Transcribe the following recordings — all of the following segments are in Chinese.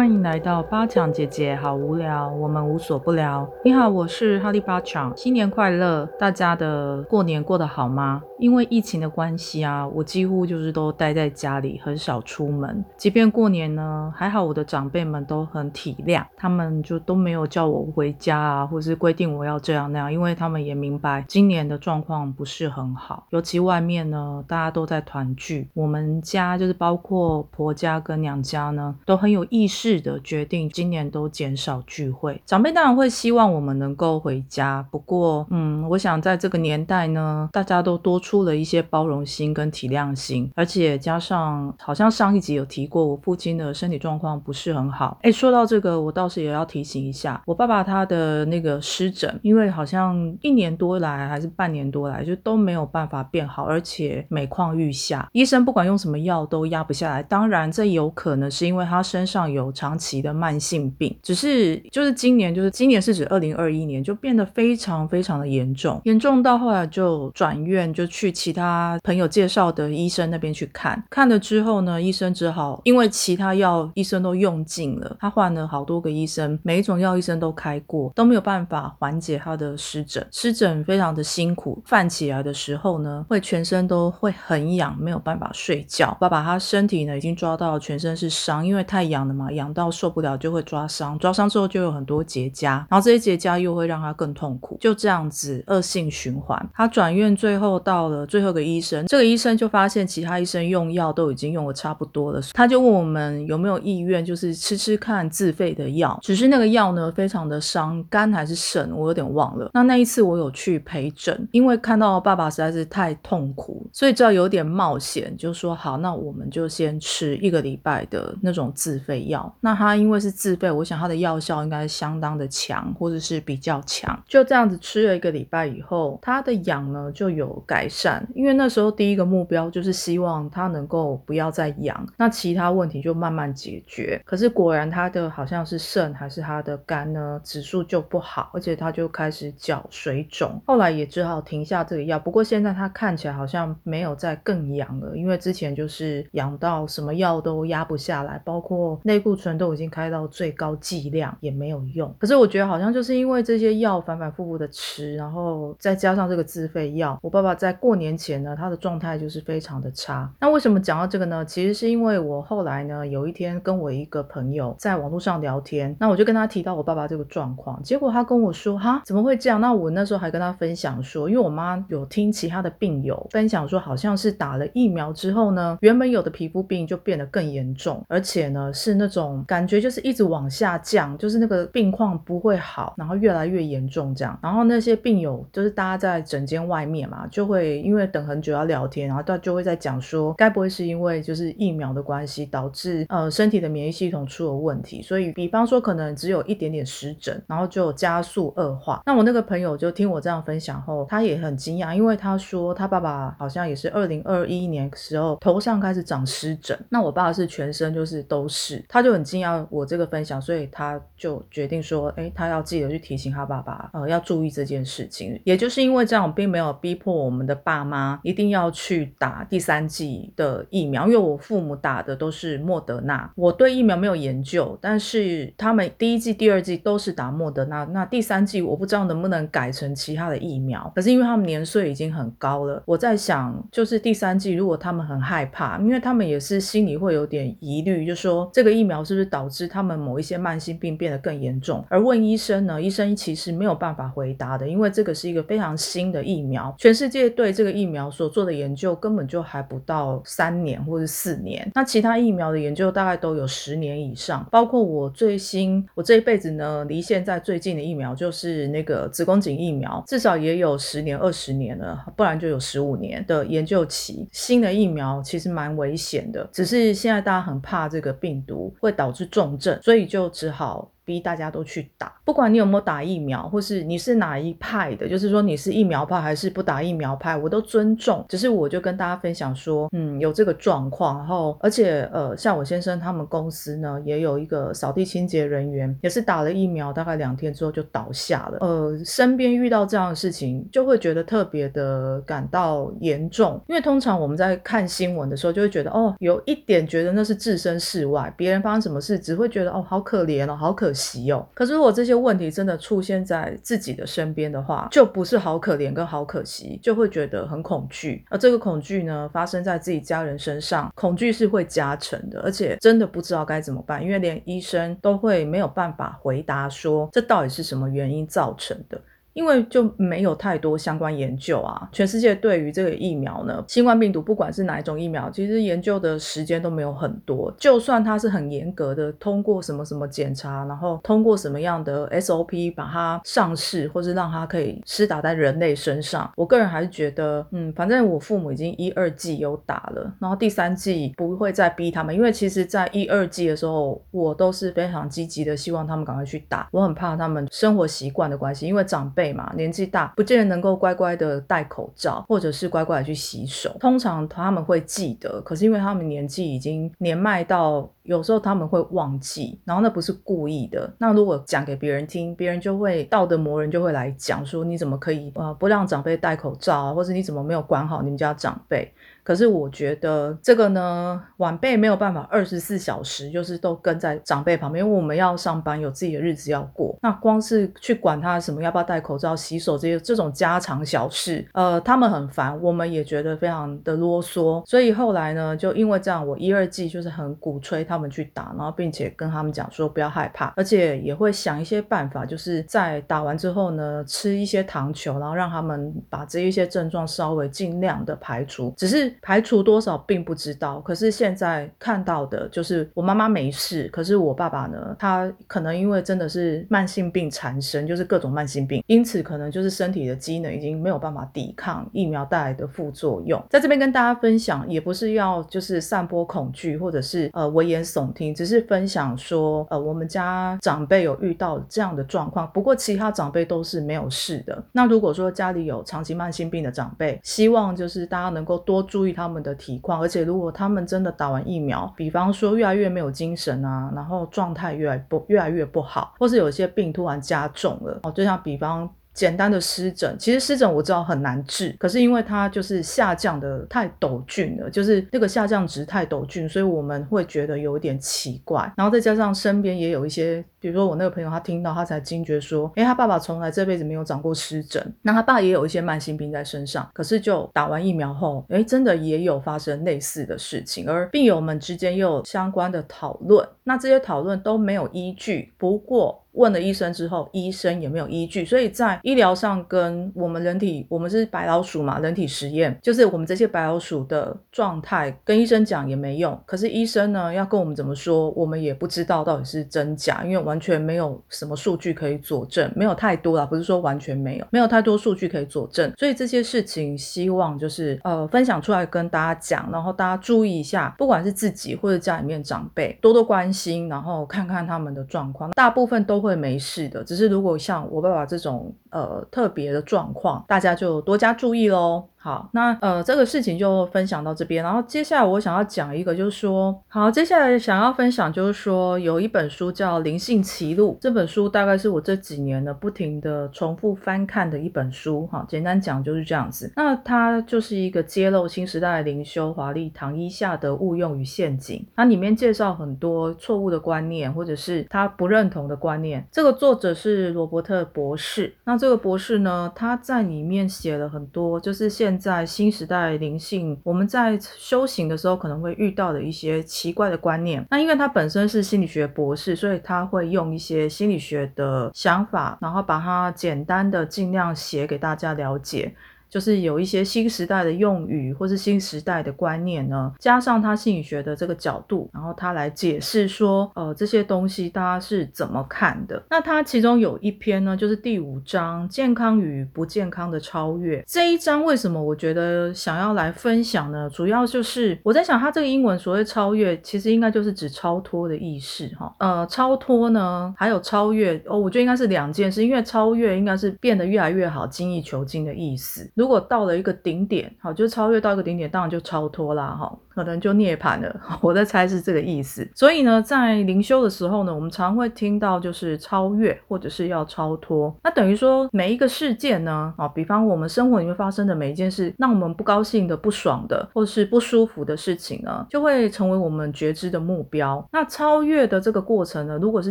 欢迎来到八强姐姐，好无聊，我们无所不聊。你好，我是哈利八强，新年快乐！大家的过年过得好吗？因为疫情的关系啊，我几乎就是都待在家里，很少出门。即便过年呢，还好我的长辈们都很体谅，他们就都没有叫我回家啊，或是规定我要这样那样，因为他们也明白今年的状况不是很好，尤其外面呢，大家都在团聚，我们家就是包括婆家跟娘家呢，都很有意识。是的，决定今年都减少聚会。长辈当然会希望我们能够回家，不过，嗯，我想在这个年代呢，大家都多出了一些包容心跟体谅心，而且加上好像上一集有提过，我父亲的身体状况不是很好。哎，说到这个，我倒是也要提醒一下，我爸爸他的那个湿疹，因为好像一年多来还是半年多来就都没有办法变好，而且每况愈下，医生不管用什么药都压不下来。当然，这有可能是因为他身上有。长期的慢性病，只是就是今年，就是今年是指二零二一年，就变得非常非常的严重，严重到后来就转院，就去其他朋友介绍的医生那边去看，看了之后呢，医生只好因为其他药医生都用尽了，他换了好多个医生，每一种药医生都开过，都没有办法缓解他的湿疹，湿疹非常的辛苦，犯起来的时候呢，会全身都会很痒，没有办法睡觉。爸爸他身体呢已经抓到全身是伤，因为太痒了嘛。痒到受不了就会抓伤，抓伤之后就有很多结痂，然后这些结痂又会让他更痛苦，就这样子恶性循环。他转院最后到了最后一个医生，这个医生就发现其他医生用药都已经用的差不多了，他就问我们有没有意愿就是吃吃看自费的药，只是那个药呢非常的伤肝还是肾，我有点忘了。那那一次我有去陪诊，因为看到爸爸实在是太痛苦，所以知道有点冒险，就说好，那我们就先吃一个礼拜的那种自费药。那他因为是自费，我想他的药效应该相当的强，或者是比较强。就这样子吃了一个礼拜以后，他的痒呢就有改善。因为那时候第一个目标就是希望他能够不要再痒，那其他问题就慢慢解决。可是果然他的好像是肾还是他的肝呢指数就不好，而且他就开始脚水肿。后来也只好停下这个药。不过现在他看起来好像没有再更痒了，因为之前就是痒到什么药都压不下来，包括内固醇。都已经开到最高剂量也没有用，可是我觉得好像就是因为这些药反反复复的吃，然后再加上这个自费药，我爸爸在过年前呢，他的状态就是非常的差。那为什么讲到这个呢？其实是因为我后来呢，有一天跟我一个朋友在网络上聊天，那我就跟他提到我爸爸这个状况，结果他跟我说哈，怎么会这样？那我那时候还跟他分享说，因为我妈有听其他的病友分享说，好像是打了疫苗之后呢，原本有的皮肤病就变得更严重，而且呢是那种。感觉就是一直往下降，就是那个病况不会好，然后越来越严重这样。然后那些病友就是大家在诊间外面嘛，就会因为等很久要聊天，然后他就会在讲说，该不会是因为就是疫苗的关系导致呃身体的免疫系统出了问题？所以比方说可能只有一点点湿疹，然后就加速恶化。那我那个朋友就听我这样分享后，他也很惊讶，因为他说他爸爸好像也是二零二一年时候头上开始长湿疹，那我爸是全身就是都是，他就很。惊讶我这个分享，所以他就决定说，哎，他要记得去提醒他爸爸，呃，要注意这件事情。也就是因为这样，我并没有逼迫我们的爸妈一定要去打第三剂的疫苗，因为我父母打的都是莫德纳。我对疫苗没有研究，但是他们第一剂、第二剂都是打莫德纳，那第三剂我不知道能不能改成其他的疫苗。可是因为他们年岁已经很高了，我在想，就是第三剂如果他们很害怕，因为他们也是心里会有点疑虑，就说这个疫苗是？导致他们某一些慢性病变得更严重，而问医生呢？医生其实没有办法回答的，因为这个是一个非常新的疫苗，全世界对这个疫苗所做的研究根本就还不到三年或者四年。那其他疫苗的研究大概都有十年以上，包括我最新，我这一辈子呢，离现在最近的疫苗就是那个子宫颈疫苗，至少也有十年、二十年了，不然就有十五年的研究期。新的疫苗其实蛮危险的，只是现在大家很怕这个病毒会导。是重症，所以就只好。逼大家都去打，不管你有没有打疫苗，或是你是哪一派的，就是说你是疫苗派还是不打疫苗派，我都尊重。只是我就跟大家分享说，嗯，有这个状况，然后而且呃，像我先生他们公司呢，也有一个扫地清洁人员，也是打了疫苗，大概两天之后就倒下了。呃，身边遇到这样的事情，就会觉得特别的感到严重，因为通常我们在看新闻的时候，就会觉得哦，有一点觉得那是置身事外，别人发生什么事，只会觉得哦，好可怜哦，好可惜哦。可是如果这些问题真的出现在自己的身边的话，就不是好可怜跟好可惜，就会觉得很恐惧。而这个恐惧呢，发生在自己家人身上，恐惧是会加成的，而且真的不知道该怎么办，因为连医生都会没有办法回答说这到底是什么原因造成的。因为就没有太多相关研究啊，全世界对于这个疫苗呢，新冠病毒不管是哪一种疫苗，其实研究的时间都没有很多。就算它是很严格的通过什么什么检查，然后通过什么样的 SOP 把它上市，或是让它可以施打在人类身上，我个人还是觉得，嗯，反正我父母已经一二季有打了，然后第三季不会再逼他们，因为其实在一二季的时候，我都是非常积极的，希望他们赶快去打。我很怕他们生活习惯的关系，因为长辈。嘛，年纪大，不见得能够乖乖的戴口罩，或者是乖乖的去洗手。通常他们会记得，可是因为他们年纪已经年迈到，有时候他们会忘记，然后那不是故意的。那如果讲给别人听，别人就会道德魔人就会来讲说，你怎么可以呃不让长辈戴口罩啊，或者你怎么没有管好你们家长辈？可是我觉得这个呢，晚辈没有办法二十四小时就是都跟在长辈旁边，因为我们要上班，有自己的日子要过。那光是去管他什么要不要戴口罩、洗手这些这种家常小事，呃，他们很烦，我们也觉得非常的啰嗦。所以后来呢，就因为这样，我一二季就是很鼓吹他们去打，然后并且跟他们讲说不要害怕，而且也会想一些办法，就是在打完之后呢，吃一些糖球，然后让他们把这一些症状稍微尽量的排除，只是。排除多少并不知道，可是现在看到的就是我妈妈没事，可是我爸爸呢，他可能因为真的是慢性病缠身，就是各种慢性病，因此可能就是身体的机能已经没有办法抵抗疫苗带来的副作用。在这边跟大家分享，也不是要就是散播恐惧或者是呃危言耸听，只是分享说呃我们家长辈有遇到这样的状况，不过其他长辈都是没有事的。那如果说家里有长期慢性病的长辈，希望就是大家能够多注意。他们的体况，而且如果他们真的打完疫苗，比方说越来越没有精神啊，然后状态越来不越来越不好，或是有些病突然加重了哦，就像比方。简单的湿疹，其实湿疹我知道很难治，可是因为它就是下降的太陡峻了，就是那个下降值太陡峻，所以我们会觉得有点奇怪。然后再加上身边也有一些，比如说我那个朋友，他听到他才惊觉说，哎，他爸爸从来这辈子没有长过湿疹，那他爸也有一些慢性病在身上，可是就打完疫苗后，哎，真的也有发生类似的事情，而病友们之间又有相关的讨论，那这些讨论都没有依据。不过。问了医生之后，医生也没有依据，所以在医疗上跟我们人体，我们是白老鼠嘛，人体实验就是我们这些白老鼠的状态跟医生讲也没用。可是医生呢要跟我们怎么说，我们也不知道到底是真假，因为完全没有什么数据可以佐证，没有太多啦，不是说完全没有，没有太多数据可以佐证。所以这些事情希望就是呃分享出来跟大家讲，然后大家注意一下，不管是自己或者家里面长辈，多多关心，然后看看他们的状况，大部分都。会会没事的，只是如果像我爸爸这种呃特别的状况，大家就多加注意喽。好，那呃，这个事情就分享到这边。然后接下来我想要讲一个，就是说，好，接下来想要分享就是说，有一本书叫《灵性歧路》，这本书大概是我这几年呢不停的重复翻看的一本书。哈，简单讲就是这样子。那它就是一个揭露新时代灵修华丽糖衣下的误用与陷阱。它里面介绍很多错误的观念，或者是他不认同的观念。这个作者是罗伯特博士。那这个博士呢，他在里面写了很多，就是现在新时代灵性，我们在修行的时候可能会遇到的一些奇怪的观念。那因为他本身是心理学博士，所以他会用一些心理学的想法，然后把它简单的尽量写给大家了解。就是有一些新时代的用语或是新时代的观念呢，加上他心理学的这个角度，然后他来解释说，呃，这些东西大家是怎么看的。那他其中有一篇呢，就是第五章“健康与不健康的超越”这一章，为什么我觉得想要来分享呢？主要就是我在想，他这个英文所谓超越，其实应该就是指超脱的意识哈。呃，超脱呢，还有超越哦，我觉得应该是两件事，因为超越应该是变得越来越好，精益求精的意思。如果到了一个顶点，好，就超越到一个顶点，当然就超脱啦，哈。可能就涅槃了，我在猜是这个意思。所以呢，在灵修的时候呢，我们常会听到就是超越或者是要超脱。那等于说每一个事件呢，啊，比方我们生活里面发生的每一件事，让我们不高兴的、不爽的，或是不舒服的事情呢，就会成为我们觉知的目标。那超越的这个过程呢，如果是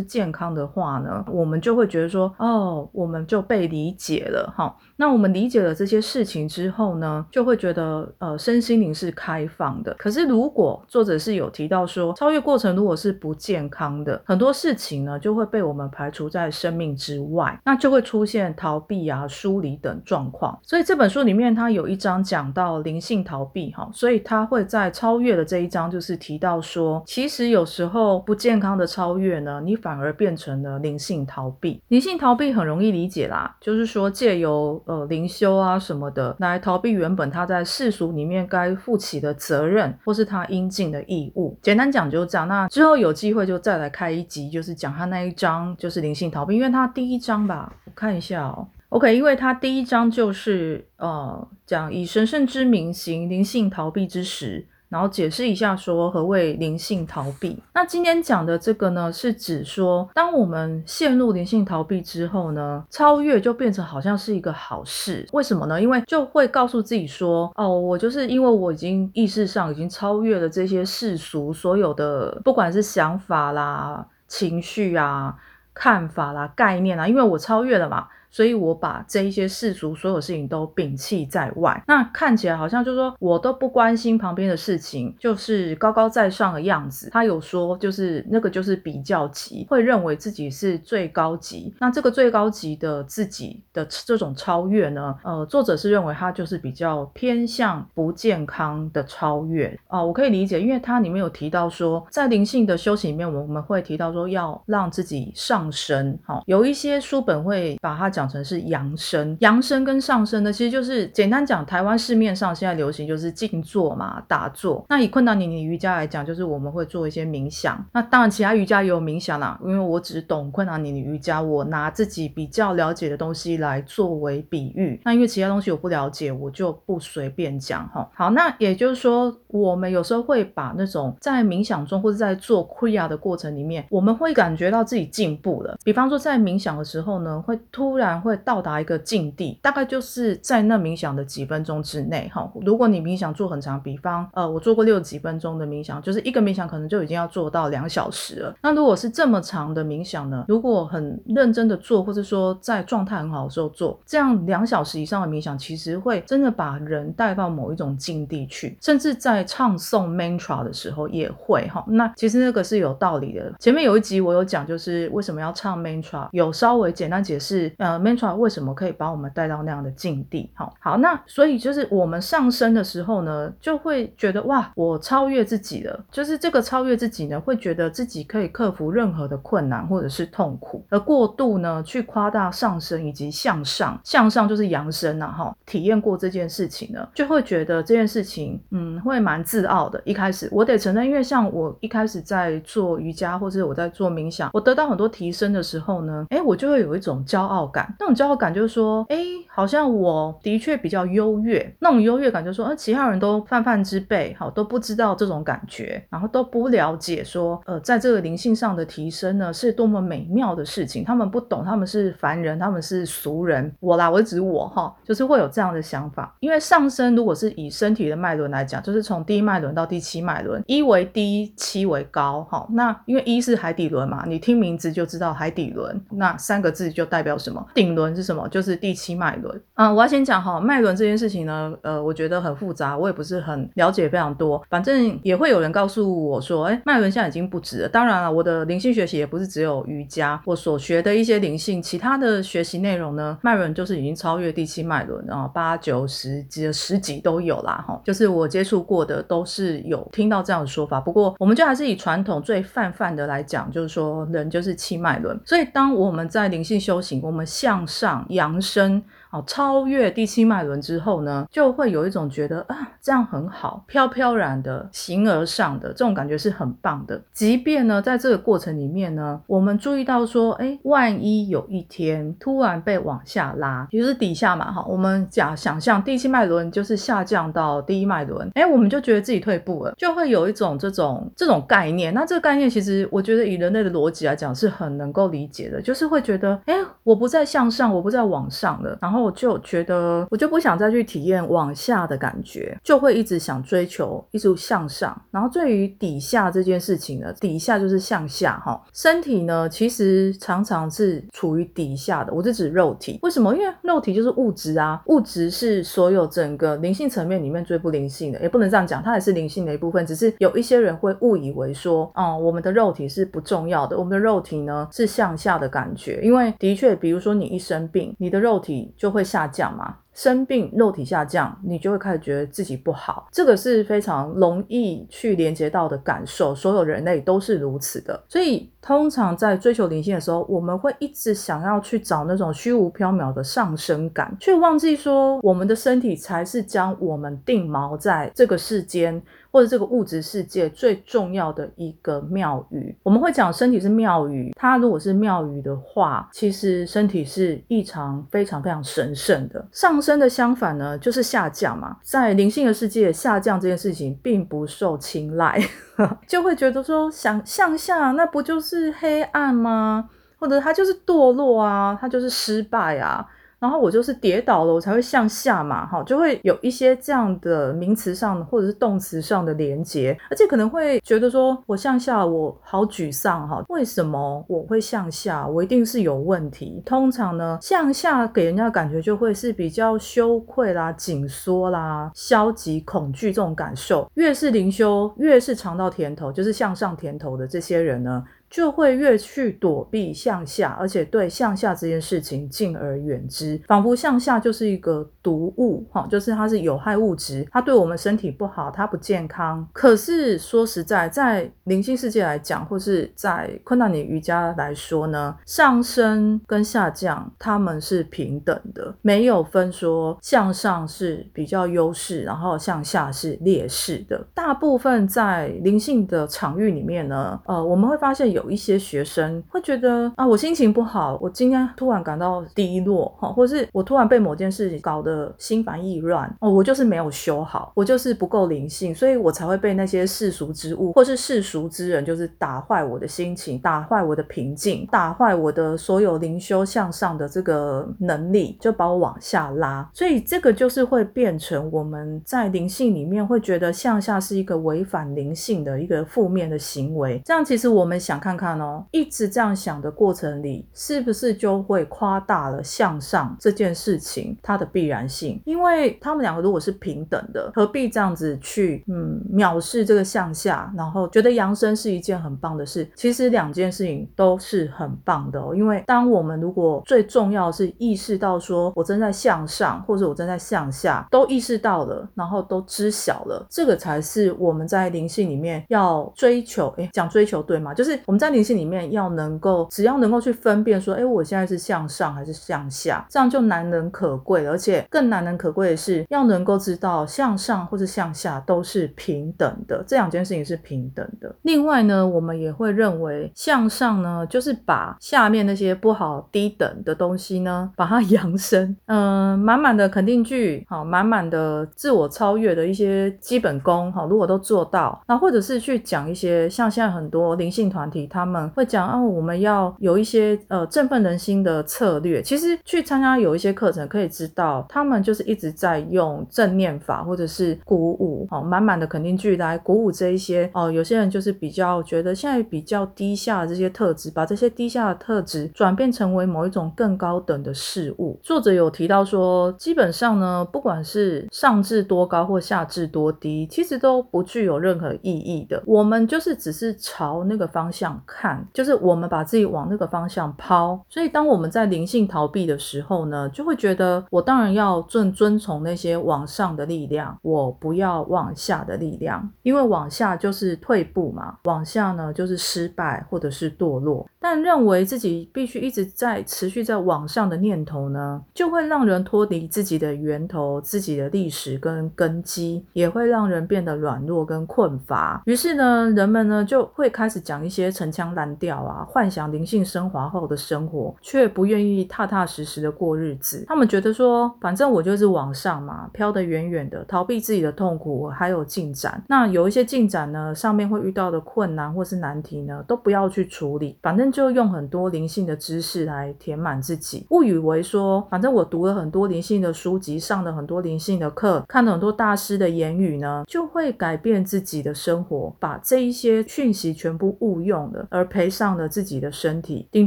健康的话呢，我们就会觉得说，哦，我们就被理解了，哈。那我们理解了这些事情之后呢，就会觉得呃身心灵是开放的。可是如果作者是有提到说超越过程如果是不健康的，很多事情呢就会被我们排除在生命之外，那就会出现逃避啊、疏离等状况。所以这本书里面它有一章讲到灵性逃避哈，所以他会在超越的这一章就是提到说，其实有时候不健康的超越呢，你反而变成了灵性逃避。灵性逃避很容易理解啦，就是说借由呃，灵修啊什么的，来逃避原本他在世俗里面该负起的责任，或是他应尽的义务。简单讲就是这样。那之后有机会就再来开一集，就是讲他那一章就是灵性逃避，因为他第一章吧，我看一下哦。OK，因为他第一章就是呃讲以神圣之名行灵性逃避之时。然后解释一下，说何谓灵性逃避。那今天讲的这个呢，是指说，当我们陷入灵性逃避之后呢，超越就变成好像是一个好事。为什么呢？因为就会告诉自己说，哦，我就是因为我已经意识上已经超越了这些世俗所有的，不管是想法啦、情绪啊、看法啦、概念啊，因为我超越了嘛。所以我把这一些世俗所有事情都摒弃在外，那看起来好像就是说我都不关心旁边的事情，就是高高在上的样子。他有说，就是那个就是比较级，会认为自己是最高级。那这个最高级的自己的这种超越呢？呃，作者是认为他就是比较偏向不健康的超越啊。我可以理解，因为它里面有提到说，在灵性的修行里面，我们会提到说要让自己上升。好，有一些书本会把它讲。讲成是扬升，扬升跟上升呢，其实就是简单讲，台湾市面上现在流行就是静坐嘛，打坐。那以困难尼尼瑜伽来讲，就是我们会做一些冥想。那当然，其他瑜伽也有冥想啦，因为我只懂困难尼尼瑜伽，我拿自己比较了解的东西来作为比喻。那因为其他东西我不了解，我就不随便讲哈。好，那也就是说，我们有时候会把那种在冥想中或者在做 Kriya 的过程里面，我们会感觉到自己进步了。比方说，在冥想的时候呢，会突然。会到达一个境地，大概就是在那冥想的几分钟之内，哈。如果你冥想做很长，比方，呃，我做过六几分钟的冥想，就是一个冥想可能就已经要做到两小时了。那如果是这么长的冥想呢？如果很认真的做，或者说在状态很好的时候做，这样两小时以上的冥想，其实会真的把人带到某一种境地去，甚至在唱诵 mantra 的时候也会，哈。那其实那个是有道理的。前面有一集我有讲，就是为什么要唱 mantra，有稍微简单解释，呃。Mantra 为什么可以把我们带到那样的境地？好，好，那所以就是我们上升的时候呢，就会觉得哇，我超越自己了。就是这个超越自己呢，会觉得自己可以克服任何的困难或者是痛苦，而过度呢去夸大上升以及向上，向上就是扬升呐，哈。体验过这件事情呢，就会觉得这件事情，嗯，会蛮自傲的。一开始我得承认，因为像我一开始在做瑜伽或者我在做冥想，我得到很多提升的时候呢，哎，我就会有一种骄傲感。那种骄傲感就是说，哎，好像我的确比较优越。那种优越感就是说，呃，其他人都泛泛之辈，好都不知道这种感觉，然后都不了解说，呃，在这个灵性上的提升呢，是多么美妙的事情。他们不懂，他们是凡人，他们是俗人。我啦，我指我哈，就是会有这样的想法。因为上升如果是以身体的脉轮来讲，就是从第一脉轮到第七脉轮，一为低，七为高，哈。那因为一是海底轮嘛，你听名字就知道海底轮，那三个字就代表什么？顶轮是什么？就是第七脉轮。嗯，我要先讲哈，脉轮这件事情呢，呃，我觉得很复杂，我也不是很了解非常多。反正也会有人告诉我说，哎，脉轮现在已经不止了。当然了，我的灵性学习也不是只有瑜伽，我所学的一些灵性其他的学习内容呢，脉轮就是已经超越第七脉轮啊，八九十几十几都有啦哈。就是我接触过的都是有听到这样的说法。不过我们就还是以传统最泛泛的来讲，就是说人就是七脉轮。所以当我们在灵性修行，我们下向上扬升。哦，超越第七脉轮之后呢，就会有一种觉得啊，这样很好，飘飘然的形而上的这种感觉是很棒的。即便呢，在这个过程里面呢，我们注意到说，哎，万一有一天突然被往下拉，也就是底下嘛，哈，我们假想象第七脉轮就是下降到第一脉轮，哎，我们就觉得自己退步了，就会有一种这种这种概念。那这个概念其实我觉得以人类的逻辑来讲是很能够理解的，就是会觉得，哎，我不再向上，我不再往上了，然后。我就觉得，我就不想再去体验往下的感觉，就会一直想追求，一直向上。然后对于底下这件事情呢，底下就是向下哈。身体呢，其实常常是处于底下的。我是指肉体，为什么？因为肉体就是物质啊，物质是所有整个灵性层面里面最不灵性的，也不能这样讲，它也是灵性的一部分。只是有一些人会误以为说，哦，我们的肉体是不重要的，我们的肉体呢是向下的感觉。因为的确，比如说你一生病，你的肉体就会下降嘛。生病，肉体下降，你就会开始觉得自己不好，这个是非常容易去连接到的感受。所有人类都是如此的，所以通常在追求灵性的时候，我们会一直想要去找那种虚无缥缈的上升感，却忘记说我们的身体才是将我们定锚在这个世间。或者这个物质世界最重要的一个庙宇，我们会讲身体是庙宇。它如果是庙宇的话，其实身体是异常非常非常神圣的。上升的相反呢，就是下降嘛。在灵性的世界，下降这件事情并不受青睐，就会觉得说想向下，那不就是黑暗吗？或者它就是堕落啊，它就是失败啊。然后我就是跌倒了，我才会向下嘛，哈，就会有一些这样的名词上或者是动词上的连接，而且可能会觉得说我向下，我好沮丧哈，为什么我会向下？我一定是有问题。通常呢，向下给人家感觉就会是比较羞愧啦、紧缩啦、消极、恐惧这种感受。越是灵修，越是尝到甜头，就是向上甜头的这些人呢。就会越去躲避向下，而且对向下这件事情敬而远之，仿佛向下就是一个毒物，哈，就是它是有害物质，它对我们身体不好，它不健康。可是说实在，在灵性世界来讲，或是在昆达尼瑜伽来说呢，上升跟下降他们是平等的，没有分说向上是比较优势，然后向下是劣势的。大部分在灵性的场域里面呢，呃，我们会发现有。有一些学生会觉得啊，我心情不好，我今天突然感到低落，哈，或者是我突然被某件事情搞得心烦意乱，哦，我就是没有修好，我就是不够灵性，所以我才会被那些世俗之物或是世俗之人，就是打坏我的心情，打坏我的平静，打坏我的所有灵修向上的这个能力，就把我往下拉。所以这个就是会变成我们在灵性里面会觉得向下是一个违反灵性的一个负面的行为。这样其实我们想看。看看哦，一直这样想的过程里，是不是就会夸大了向上这件事情它的必然性？因为他们两个如果是平等的，何必这样子去嗯藐视这个向下，然后觉得扬升是一件很棒的事？其实两件事情都是很棒的哦。因为当我们如果最重要是意识到说我正在向上，或者我正在向下，都意识到了，然后都知晓了，这个才是我们在灵性里面要追求。哎，讲追求对吗？就是我们。在灵性里面，要能够只要能够去分辨说，哎，我现在是向上还是向下，这样就难能可贵。而且更难能可贵的是，要能够知道向上或者向下都是平等的，这两件事情是平等的。另外呢，我们也会认为向上呢，就是把下面那些不好、低等的东西呢，把它扬升。嗯，满满的肯定句，好，满满的自我超越的一些基本功，好，如果都做到，那或者是去讲一些像现在很多灵性团体。他们会讲哦，我们要有一些呃振奋人心的策略。其实去参加有一些课程，可以知道他们就是一直在用正念法或者是鼓舞哦，满满的肯定句来鼓舞这一些哦。有些人就是比较觉得现在比较低下的这些特质，把这些低下的特质转变成为某一种更高等的事物。作者有提到说，基本上呢，不管是上至多高或下至多低，其实都不具有任何意义的。我们就是只是朝那个方向看，就是我们把自己往那个方向抛。所以，当我们在灵性逃避的时候呢，就会觉得我当然要遵遵从那些往上的力量，我不要往下的力量，因为往下就是退步嘛，往下呢就是失败或者是堕落。但认为自己必须一直在持续在往上的念头呢，就会让人脱离自己的源头、自己的历史跟根基，也会让人变得软弱跟困乏。于是呢，人们呢就会开始讲一些陈腔滥调啊，幻想灵性升华后的生活，却不愿意踏踏实实的过日子。他们觉得说，反正我就是往上嘛，飘得远远的，逃避自己的痛苦，还有进展。那有一些进展呢，上面会遇到的困难或是难题呢，都不要去处理，反正。就用很多灵性的知识来填满自己，误以为说，反正我读了很多灵性的书籍，上了很多灵性的课，看了很多大师的言语呢，就会改变自己的生活，把这一些讯息全部误用了，而赔上了自己的身体，顶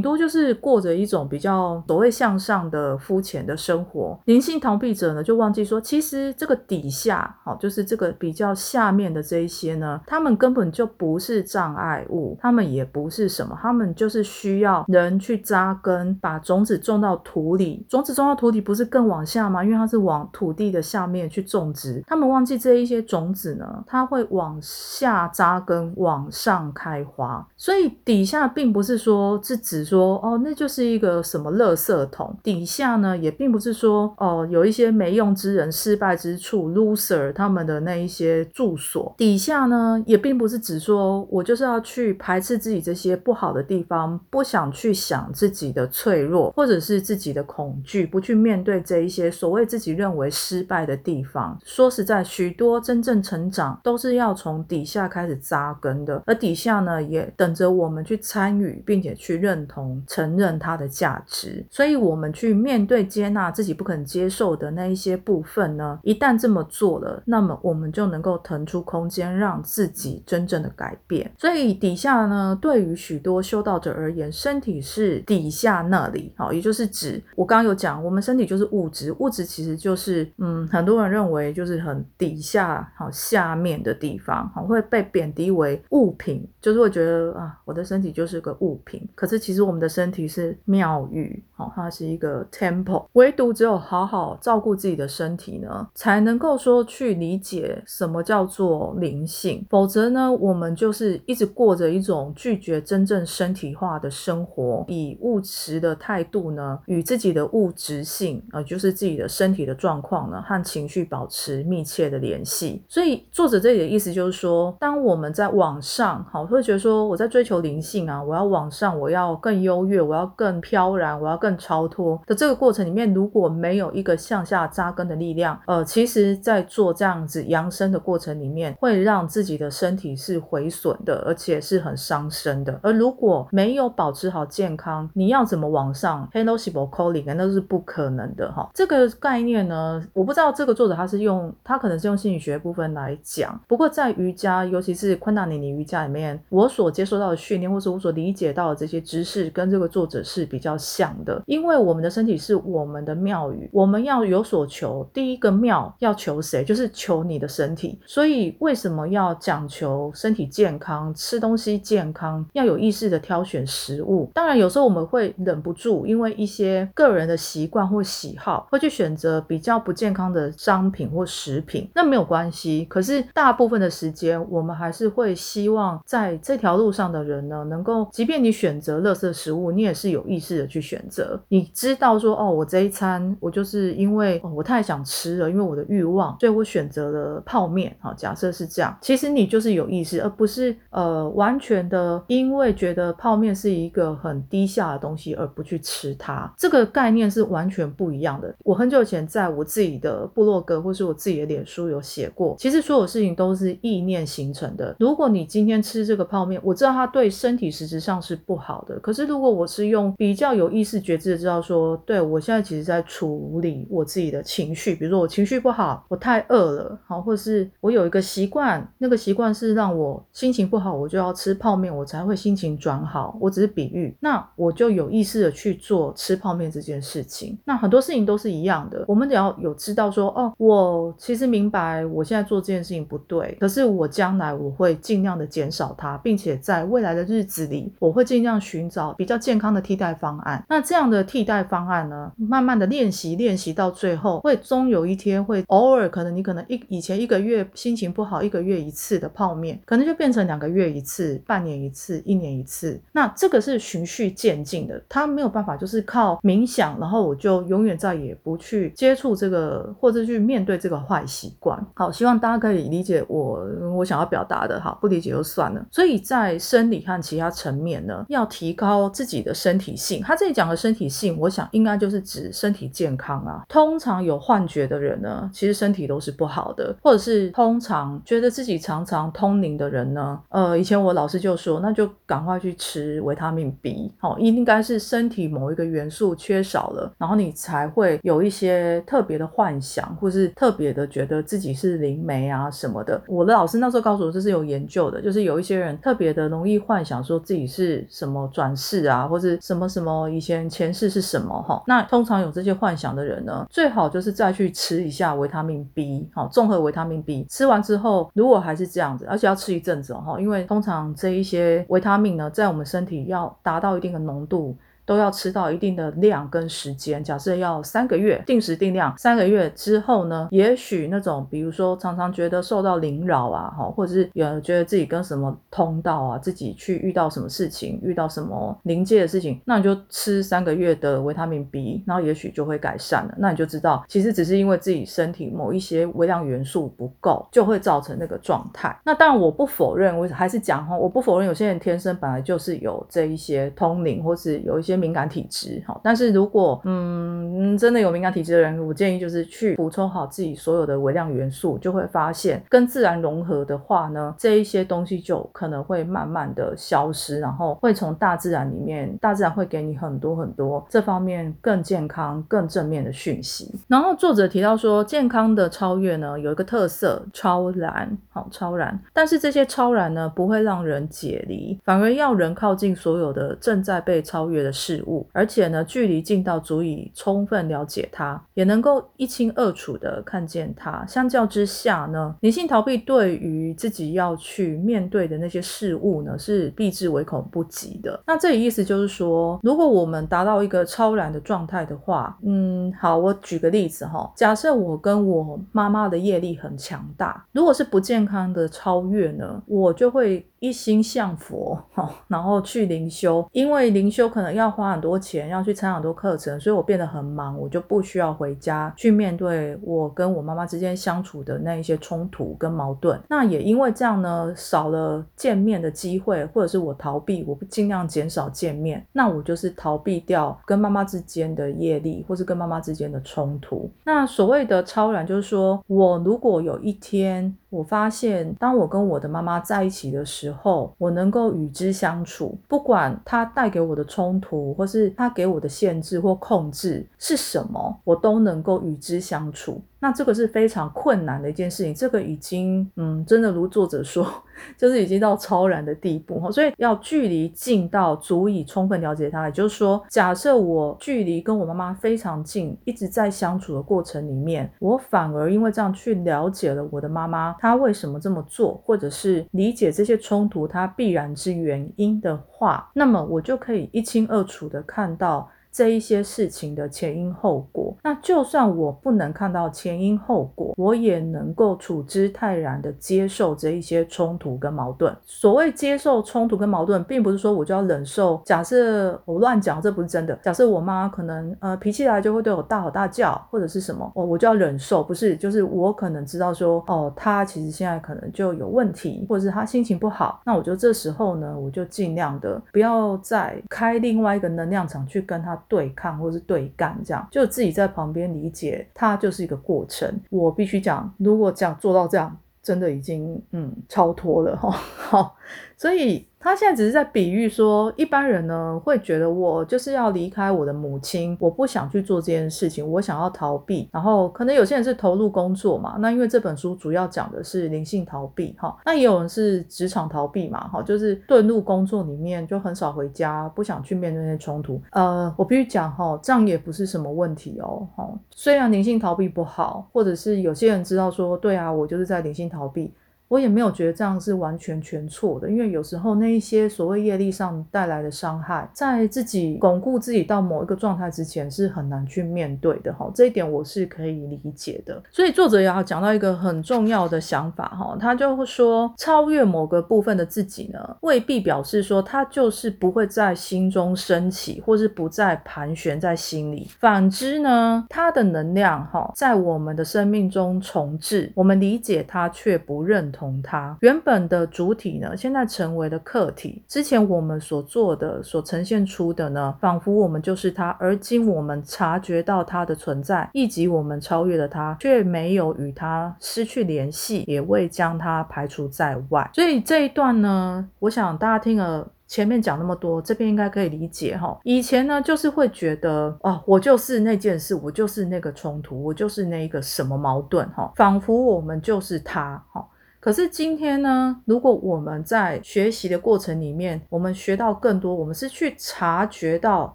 多就是过着一种比较所谓向上的肤浅的生活。灵性逃避者呢，就忘记说，其实这个底下，好，就是这个比较下面的这一些呢，他们根本就不是障碍物，他们也不是什么，他们就是。是需要人去扎根，把种子种到土里。种子种到土里不是更往下吗？因为它是往土地的下面去种植。他们忘记这一些种子呢，它会往下扎根，往上开花。所以底下并不是说是指说哦，那就是一个什么垃圾桶。底下呢，也并不是说哦，有一些没用之人、失败之处、loser 他们的那一些住所。底下呢，也并不是指说我就是要去排斥自己这些不好的地方。不想去想自己的脆弱，或者是自己的恐惧，不去面对这一些所谓自己认为失败的地方。说实在，许多真正成长都是要从底下开始扎根的，而底下呢，也等着我们去参与，并且去认同、承认它的价值。所以，我们去面对、接纳自己不肯接受的那一些部分呢，一旦这么做了，那么我们就能够腾出空间，让自己真正的改变。所以，底下呢，对于许多修道者。而言，身体是底下那里，好，也就是指我刚刚有讲，我们身体就是物质，物质其实就是，嗯，很多人认为就是很底下，好下面的地方，好会被贬低为物品，就是会觉得啊，我的身体就是个物品。可是其实我们的身体是庙宇，好，它是一个 temple。唯独只有好好照顾自己的身体呢，才能够说去理解什么叫做灵性，否则呢，我们就是一直过着一种拒绝真正身体化。化的生活，以物质的态度呢，与自己的物质性，呃，就是自己的身体的状况呢，和情绪保持密切的联系。所以作者这里的意思就是说，当我们在往上，好，会觉得说我在追求灵性啊，我要往上，我要更优越，我要更飘然，我要更超脱的这个过程里面，如果没有一个向下扎根的力量，呃，其实在做这样子扬升的过程里面，会让自己的身体是毁损的，而且是很伤身的。而如果没没有保持好健康，你要怎么往上？Hello, s i b o calling，那是不可能的哈。这个概念呢，我不知道这个作者他是用，他可能是用心理学部分来讲。不过在瑜伽，尤其是昆达尼尼瑜伽里面，我所接受到的训练，或是我所理解到的这些知识，跟这个作者是比较像的。因为我们的身体是我们的庙宇，我们要有所求。第一个庙要求谁？就是求你的身体。所以为什么要讲求身体健康，吃东西健康，要有意识的挑选？食物，当然有时候我们会忍不住，因为一些个人的习惯或喜好，会去选择比较不健康的商品或食品，那没有关系。可是大部分的时间，我们还是会希望在这条路上的人呢，能够，即便你选择垃圾食物，你也是有意识的去选择。你知道说，哦，我这一餐我就是因为我太想吃了，因为我的欲望，所以我选择了泡面。好，假设是这样，其实你就是有意识，而不是呃完全的因为觉得泡面。面是一个很低下的东西，而不去吃它，这个概念是完全不一样的。我很久以前在我自己的部落格或是我自己的脸书有写过，其实所有事情都是意念形成的。如果你今天吃这个泡面，我知道它对身体实质上是不好的，可是如果我是用比较有意识觉知的知道说，对我现在其实在处理我自己的情绪，比如说我情绪不好，我太饿了，好，或是我有一个习惯，那个习惯是让我心情不好，我就要吃泡面，我才会心情转好。我只是比喻，那我就有意识的去做吃泡面这件事情。那很多事情都是一样的，我们只要有知道说，哦，我其实明白我现在做这件事情不对，可是我将来我会尽量的减少它，并且在未来的日子里，我会尽量寻找比较健康的替代方案。那这样的替代方案呢，慢慢的练习，练习到最后，会终有一天会偶尔可能你可能一以前一个月心情不好，一个月一次的泡面，可能就变成两个月一次、半年一次、一年一次。那这个是循序渐进的，他没有办法就是靠冥想，然后我就永远再也不去接触这个或者去面对这个坏习惯。好，希望大家可以理解我我想要表达的。好，不理解就算了。所以在生理和其他层面呢，要提高自己的身体性。他这里讲的身体性，我想应该就是指身体健康啊。通常有幻觉的人呢，其实身体都是不好的，或者是通常觉得自己常常通灵的人呢，呃，以前我老师就说，那就赶快去吃维他命 B，好，应该是身体某一个元素缺少了，然后你才会有一些特别的幻想，或是特别的觉得自己是灵媒啊什么的。我的老师那时候告诉我，这是有研究的，就是有一些人特别的容易幻想说自己是什么转世啊，或是什么什么以前前世是什么哈。那通常有这些幻想的人呢，最好就是再去吃一下维他命 B，好，综合维他命 B，吃完之后如果还是这样子，而且要吃一阵子哦，因为通常这一些维他命呢，在我们身体要达到一定的浓度。都要吃到一定的量跟时间，假设要三个月定时定量，三个月之后呢，也许那种比如说常常觉得受到凌扰啊，哈，或者是有觉得自己跟什么通道啊，自己去遇到什么事情，遇到什么临界的事情，那你就吃三个月的维他命 B，然后也许就会改善了。那你就知道，其实只是因为自己身体某一些微量元素不够，就会造成那个状态。那当然我不否认，我还是讲哈，我不否认有些人天生本来就是有这一些通灵，或是有一些。敏感体质，好，但是如果嗯真的有敏感体质的人，我建议就是去补充好自己所有的微量元素，就会发现跟自然融合的话呢，这一些东西就可能会慢慢的消失，然后会从大自然里面，大自然会给你很多很多这方面更健康、更正面的讯息。然后作者提到说，健康的超越呢有一个特色，超然，好，超然，但是这些超然呢不会让人解离，反而要人靠近所有的正在被超越的。事物，而且呢，距离近到足以充分了解它，也能够一清二楚的看见它。相较之下呢，理性逃避对于自己要去面对的那些事物呢，是避之唯恐不及的。那这里意思就是说，如果我们达到一个超然的状态的话，嗯，好，我举个例子哈，假设我跟我妈妈的业力很强大，如果是不健康的超越呢，我就会。一心向佛，哈，然后去灵修，因为灵修可能要花很多钱，要去参很多课程，所以我变得很忙，我就不需要回家去面对我跟我妈妈之间相处的那一些冲突跟矛盾。那也因为这样呢，少了见面的机会，或者是我逃避，我不尽量减少见面，那我就是逃避掉跟妈妈之间的业力，或是跟妈妈之间的冲突。那所谓的超然，就是说我如果有一天。我发现，当我跟我的妈妈在一起的时候，我能够与之相处，不管她带给我的冲突，或是她给我的限制或控制是什么，我都能够与之相处。那这个是非常困难的一件事情，这个已经，嗯，真的如作者说，就是已经到超然的地步哈，所以要距离近到足以充分了解他。也就是说，假设我距离跟我妈妈非常近，一直在相处的过程里面，我反而因为这样去了解了我的妈妈，她为什么这么做，或者是理解这些冲突它必然之原因的话，那么我就可以一清二楚的看到。这一些事情的前因后果。那就算我不能看到前因后果，我也能够处之泰然的接受这一些冲突跟矛盾。所谓接受冲突跟矛盾，并不是说我就要忍受。假设我乱讲，这不是真的。假设我妈可能呃脾气来就会对我大吼大叫，或者是什么，哦，我就要忍受。不是，就是我可能知道说，哦，她其实现在可能就有问题，或者是她心情不好。那我就这时候呢，我就尽量的不要再开另外一个能量场去跟她对抗或是对干，这样就自己在旁边理解，它就是一个过程。我必须讲，如果讲做到这样，真的已经嗯超脱了哈。好，所以。他现在只是在比喻说，一般人呢会觉得我就是要离开我的母亲，我不想去做这件事情，我想要逃避。然后可能有些人是投入工作嘛，那因为这本书主要讲的是灵性逃避哈，那也有人是职场逃避嘛，哈，就是遁入工作里面就很少回家，不想去面对那些冲突。呃，我必须讲哈，这样也不是什么问题哦，哈，虽然灵性逃避不好，或者是有些人知道说，对啊，我就是在灵性逃避。我也没有觉得这样是完全全错的，因为有时候那一些所谓业力上带来的伤害，在自己巩固自己到某一个状态之前是很难去面对的哈，这一点我是可以理解的。所以作者也要讲到一个很重要的想法哈，他就会说，超越某个部分的自己呢，未必表示说他就是不会在心中升起，或是不再盘旋在心里。反之呢，他的能量哈，在我们的生命中重置，我们理解他却不认。同它原本的主体呢，现在成为了客体。之前我们所做的、所呈现出的呢，仿佛我们就是它，而今我们察觉到它的存在，以及我们超越了它，却没有与它失去联系，也未将它排除在外。所以这一段呢，我想大家听了。前面讲那么多，这边应该可以理解哈。以前呢，就是会觉得哦，我就是那件事，我就是那个冲突，我就是那一个什么矛盾哈，仿佛我们就是他哈。可是今天呢，如果我们在学习的过程里面，我们学到更多，我们是去察觉到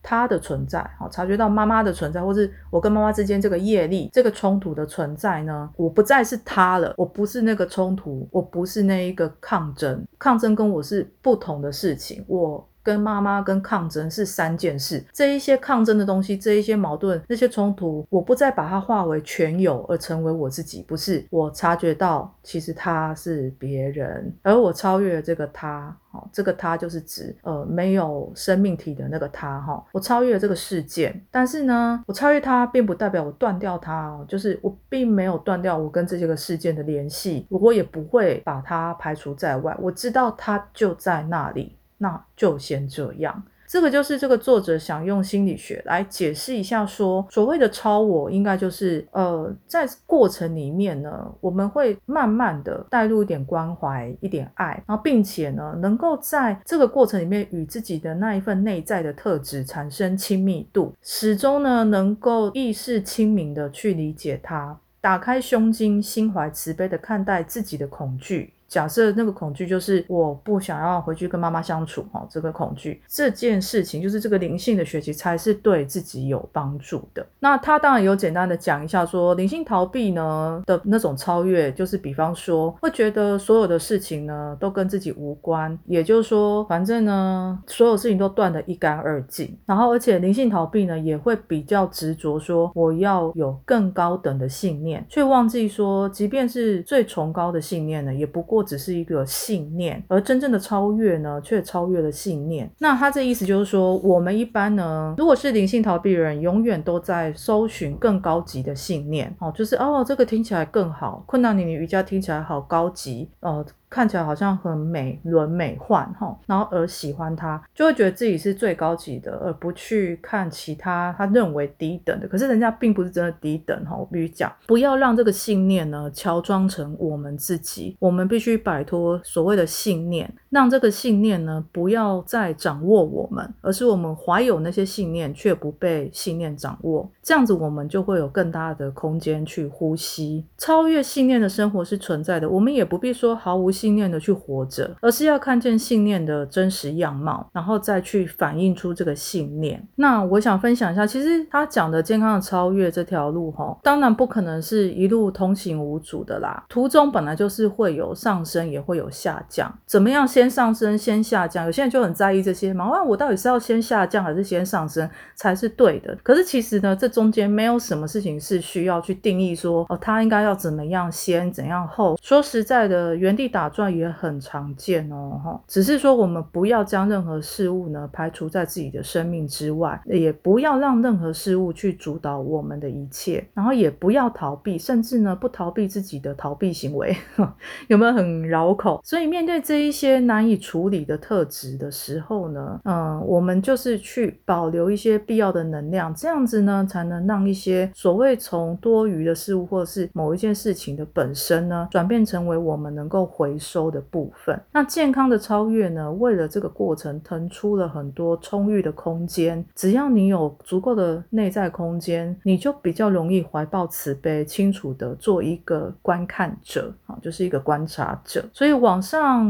他的存在，好，察觉到妈妈的存在，或是我跟妈妈之间这个业力、这个冲突的存在呢？我不再是他了，我不是那个冲突，我不是那一个抗争，抗争跟我是不同的事情，我。跟妈妈跟抗争是三件事，这一些抗争的东西，这一些矛盾，那些冲突，我不再把它化为全有，而成为我自己，不是我察觉到，其实他是别人，而我超越了这个他，好，这个他就是指呃没有生命体的那个他，哈，我超越了这个事件，但是呢，我超越他，并不代表我断掉他，就是我并没有断掉我跟这些个事件的联系，我也不会把它排除在外，我知道他就在那里。那就先这样，这个就是这个作者想用心理学来解释一下，说所谓的超我，应该就是呃，在过程里面呢，我们会慢慢的带入一点关怀、一点爱，然后并且呢，能够在这个过程里面与自己的那一份内在的特质产生亲密度，始终呢能够意识清明的去理解它，打开胸襟，心怀慈悲的看待自己的恐惧。假设那个恐惧就是我不想要回去跟妈妈相处哈，这个恐惧这件事情就是这个灵性的学习才是对自己有帮助的。那他当然有简单的讲一下说灵性逃避呢的那种超越，就是比方说会觉得所有的事情呢都跟自己无关，也就是说反正呢所有事情都断得一干二净。然后而且灵性逃避呢也会比较执着说我要有更高等的信念，却忘记说即便是最崇高的信念呢也不过。或只是一个信念，而真正的超越呢，却超越了信念。那他这意思就是说，我们一般呢，如果是灵性逃避人，永远都在搜寻更高级的信念。哦，就是哦，这个听起来更好，困难你的瑜伽听起来好高级哦。看起来好像很美轮美奂哈，然后而喜欢它，就会觉得自己是最高级的，而不去看其他他认为低等的。可是人家并不是真的低等哈。我必须讲，不要让这个信念呢乔装成我们自己，我们必须摆脱所谓的信念，让这个信念呢不要再掌握我们，而是我们怀有那些信念却不被信念掌握。这样子我们就会有更大的空间去呼吸。超越信念的生活是存在的，我们也不必说毫无。信念的去活着，而是要看见信念的真实样貌，然后再去反映出这个信念。那我想分享一下，其实他讲的健康的超越这条路，哈，当然不可能是一路通行无阻的啦。途中本来就是会有上升，也会有下降。怎么样先上升先下降，有些人就很在意这些嘛。我到底是要先下降还是先上升才是对的？可是其实呢，这中间没有什么事情是需要去定义说哦，它应该要怎么样先怎样后。说实在的，原地打转也很常见哦，哈。只是说我们不要将任何事物呢排除在自己的生命之外，也不要让任何事物去主导我们的一切，然后也不要逃避，甚至呢不逃避自己的逃避行为，有没有很绕口？所以面对这一些难以处理的特质的时候呢，嗯，我们就是去保留一些必要的能量，这样子呢才能让一些所谓从多余的事物或者是某一件事情的本身呢，转变成为我们能够回收的部分。那健康的超越呢，为了这个过程腾出了很多充裕的空间。只要你有足够的内在空间，你就比较容易怀抱慈悲，清楚的做一个观看者啊，就是一个观察者。所以往上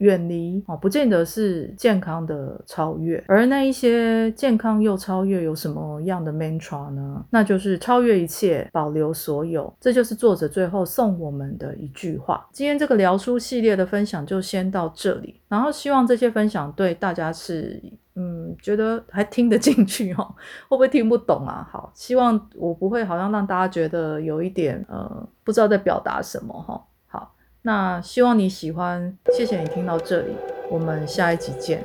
远离哦，不见得是健康的超越，而那一些健康又超越有什么样的 mantra 呢？那就是超越一切，保留所有。这就是作者最后送我们的一句话。今天这个聊书系列的分享就先到这里，然后希望这些分享对大家是。嗯，觉得还听得进去哦，会不会听不懂啊？好，希望我不会好像让大家觉得有一点呃不知道在表达什么哈。那希望你喜欢，谢谢你听到这里，我们下一集见。